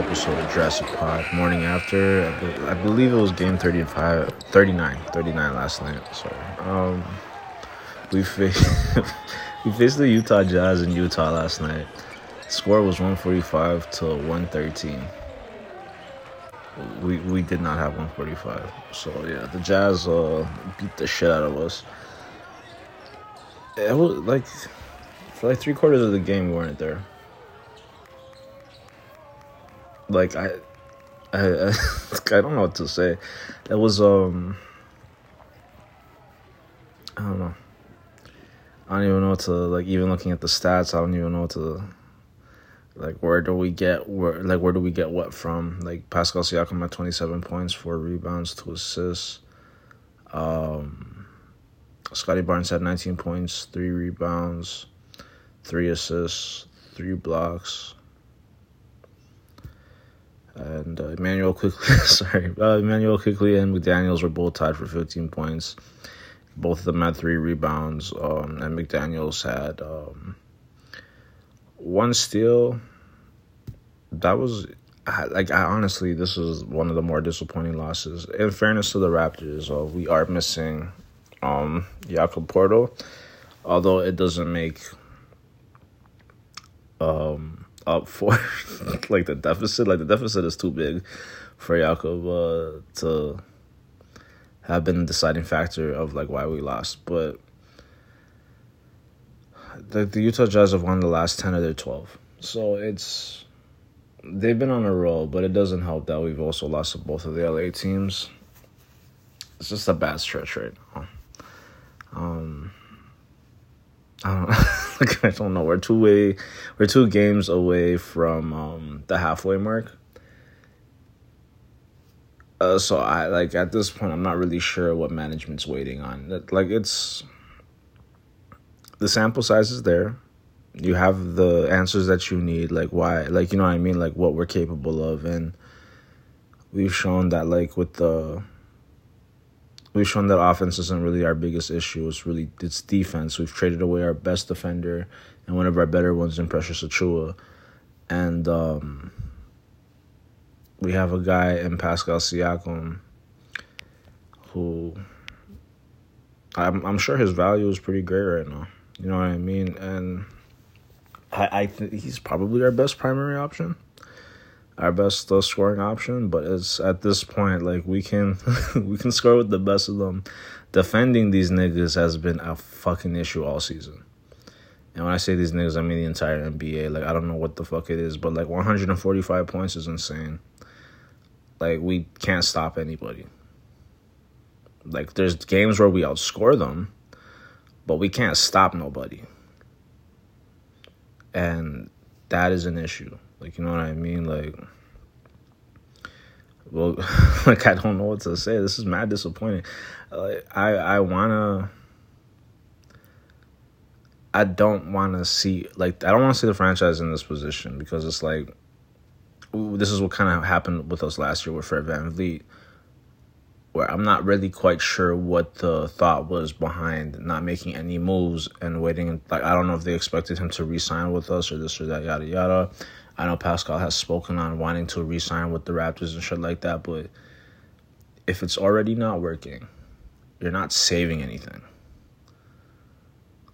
episode of Jurassic Pod. Morning after, I, be- I believe it was game 35, 39, 39 last night. Sorry. Um, we faced we faced the Utah Jazz in Utah last night. Score was 145 to 113. We we did not have 145. So yeah, the Jazz uh, beat the shit out of us. It was like for like three quarters of the game we weren't there. Like I, I, I, I don't know what to say. It was um, I don't know. I don't even know what to like. Even looking at the stats, I don't even know what to like. Where do we get where like where do we get what from? Like Pascal Siakam at twenty seven points, four rebounds, two assists. Um, Scottie Barnes had nineteen points, three rebounds, three assists, three blocks. And uh, Immanuel Quickley, sorry, uh, Immanuel Quickley and McDaniels were both tied for 15 points. Both of them had three rebounds, um, and McDaniels had um, one steal. That was like I honestly, this is one of the more disappointing losses. In fairness to the Raptors, uh, we are missing um, Jakob Poeltl, although it doesn't make um, up for like the deficit. Like the deficit is too big for Jakob uh, to have been the deciding factor of like why we lost. But the, the Utah Jazz have won the last ten of their twelve, so it's they've been on a roll. But it doesn't help that we've also lost to both of the LA teams. It's just a bad stretch right now. Um, I don't, I don't know. We're two way, we're two games away from um, the halfway mark. Uh, so I like at this point, I'm not really sure what management's waiting on. Like it's the sample size is there. You have the answers that you need. Like why, like you know what I mean. Like what we're capable of, and we've shown that like with the we've shown that offense isn't really our biggest issue. It's really it's defense. We've traded away our best defender and one of our better ones in Precious Achiuwa. And um, we have a guy in Pascal Siakam who I'm I'm sure his value is pretty great right now. You know what I mean? And I, I think he's probably our best primary option our best uh, scoring option, but it's at this point like we can we can score with the best of them. Defending these niggas has been a fucking issue all season. And when I say these niggas, I mean the entire NBA. Like I don't know what the fuck it is, but like 145 points is insane. Like we can't stop anybody. Like there's games where we outscore them, but we can't stop nobody. And that is an issue. Like you know what I mean? Like well like I don't know what to say. This is mad disappointing. Like I I wanna I don't wanna see like I don't wanna see the franchise in this position because it's like ooh, this is what kind of happened with us last year with Fred VanVleet. Where I'm not really quite sure what the thought was behind not making any moves and waiting. Like I don't know if they expected him to re-sign with us or this or that, yada yada. I know Pascal has spoken on wanting to re-sign with the Raptors and shit like that, but if it's already not working, you're not saving anything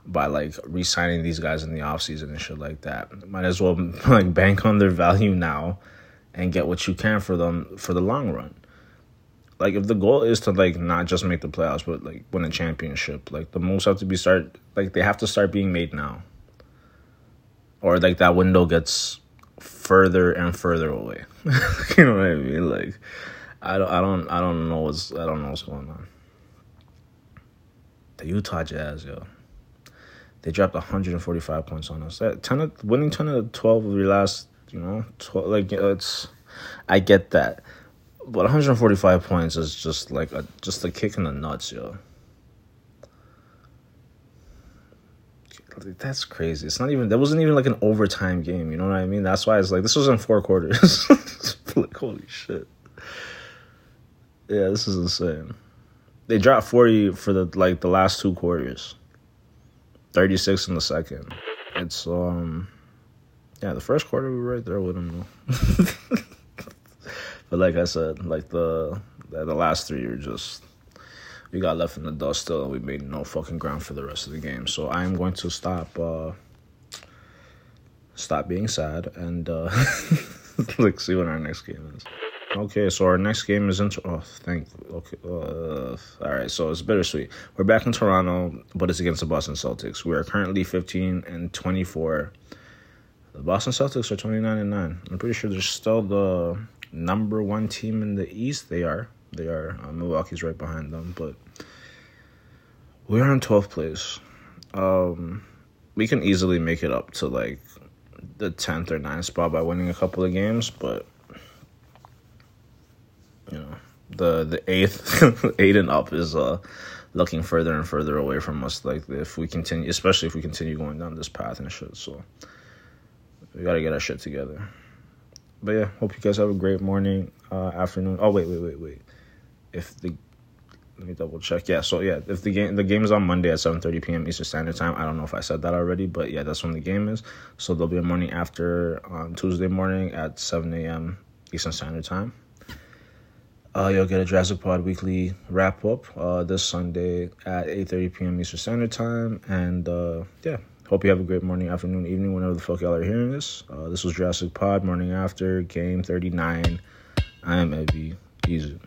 by like re-signing these guys in the offseason and shit like that. Might as well like bank on their value now and get what you can for them for the long run. Like if the goal is to like not just make the playoffs but like win a championship, like the moves have to be start like they have to start being made now. Or like that window gets further and further away. you know what I mean? Like, I don't, I don't, I don't know what's, I don't know what's going on. The Utah Jazz, yo, they dropped 145 points on us. That ten, of, winning 10 of 12 of your last, you know, 12, like it's, I get that, but 145 points is just like a, just a kick in the nuts, yo. That's crazy. It's not even that wasn't even like an overtime game. You know what I mean? That's why it's like this was in four quarters. like holy shit. Yeah, this is insane. They dropped forty for the like the last two quarters. Thirty six in the second. It's um, yeah, the first quarter we were right there with them though. but like I said, like the the last three are just we got left in the dust still and we made no fucking ground for the rest of the game. So I am going to stop uh stop being sad and uh like see what our next game is. Okay, so our next game is in. Oh, thank. Okay, uh, all right. So it's bittersweet. We're back in Toronto, but it's against the Boston Celtics. We are currently fifteen and twenty four. The Boston Celtics are twenty nine and nine. I'm pretty sure they're still the number one team in the East. They are. They are. Uh, Milwaukee's right behind them, but we are in twelfth place. Um, we can easily make it up to like the tenth or 9th spot by winning a couple of games, but you know the the eighth eight and up is uh looking further and further away from us. Like if we continue, especially if we continue going down this path and shit. So we gotta get our shit together. But yeah, hope you guys have a great morning, uh, afternoon. Oh wait, wait, wait, wait. If the let me double check. Yeah, so yeah, if the game the game is on Monday at seven thirty p.m. Eastern Standard Time. I don't know if I said that already, but yeah, that's when the game is. So there'll be a morning after on Tuesday morning at seven a.m. Eastern Standard Time. Uh, you'll get a Jurassic Pod weekly wrap up uh, this Sunday at 8:30 p.m. Eastern Standard Time, and uh, yeah, hope you have a great morning, afternoon, evening, whenever the fuck y'all are hearing this. Uh, this was Jurassic Pod morning after game 39. I am Ebby. Easy.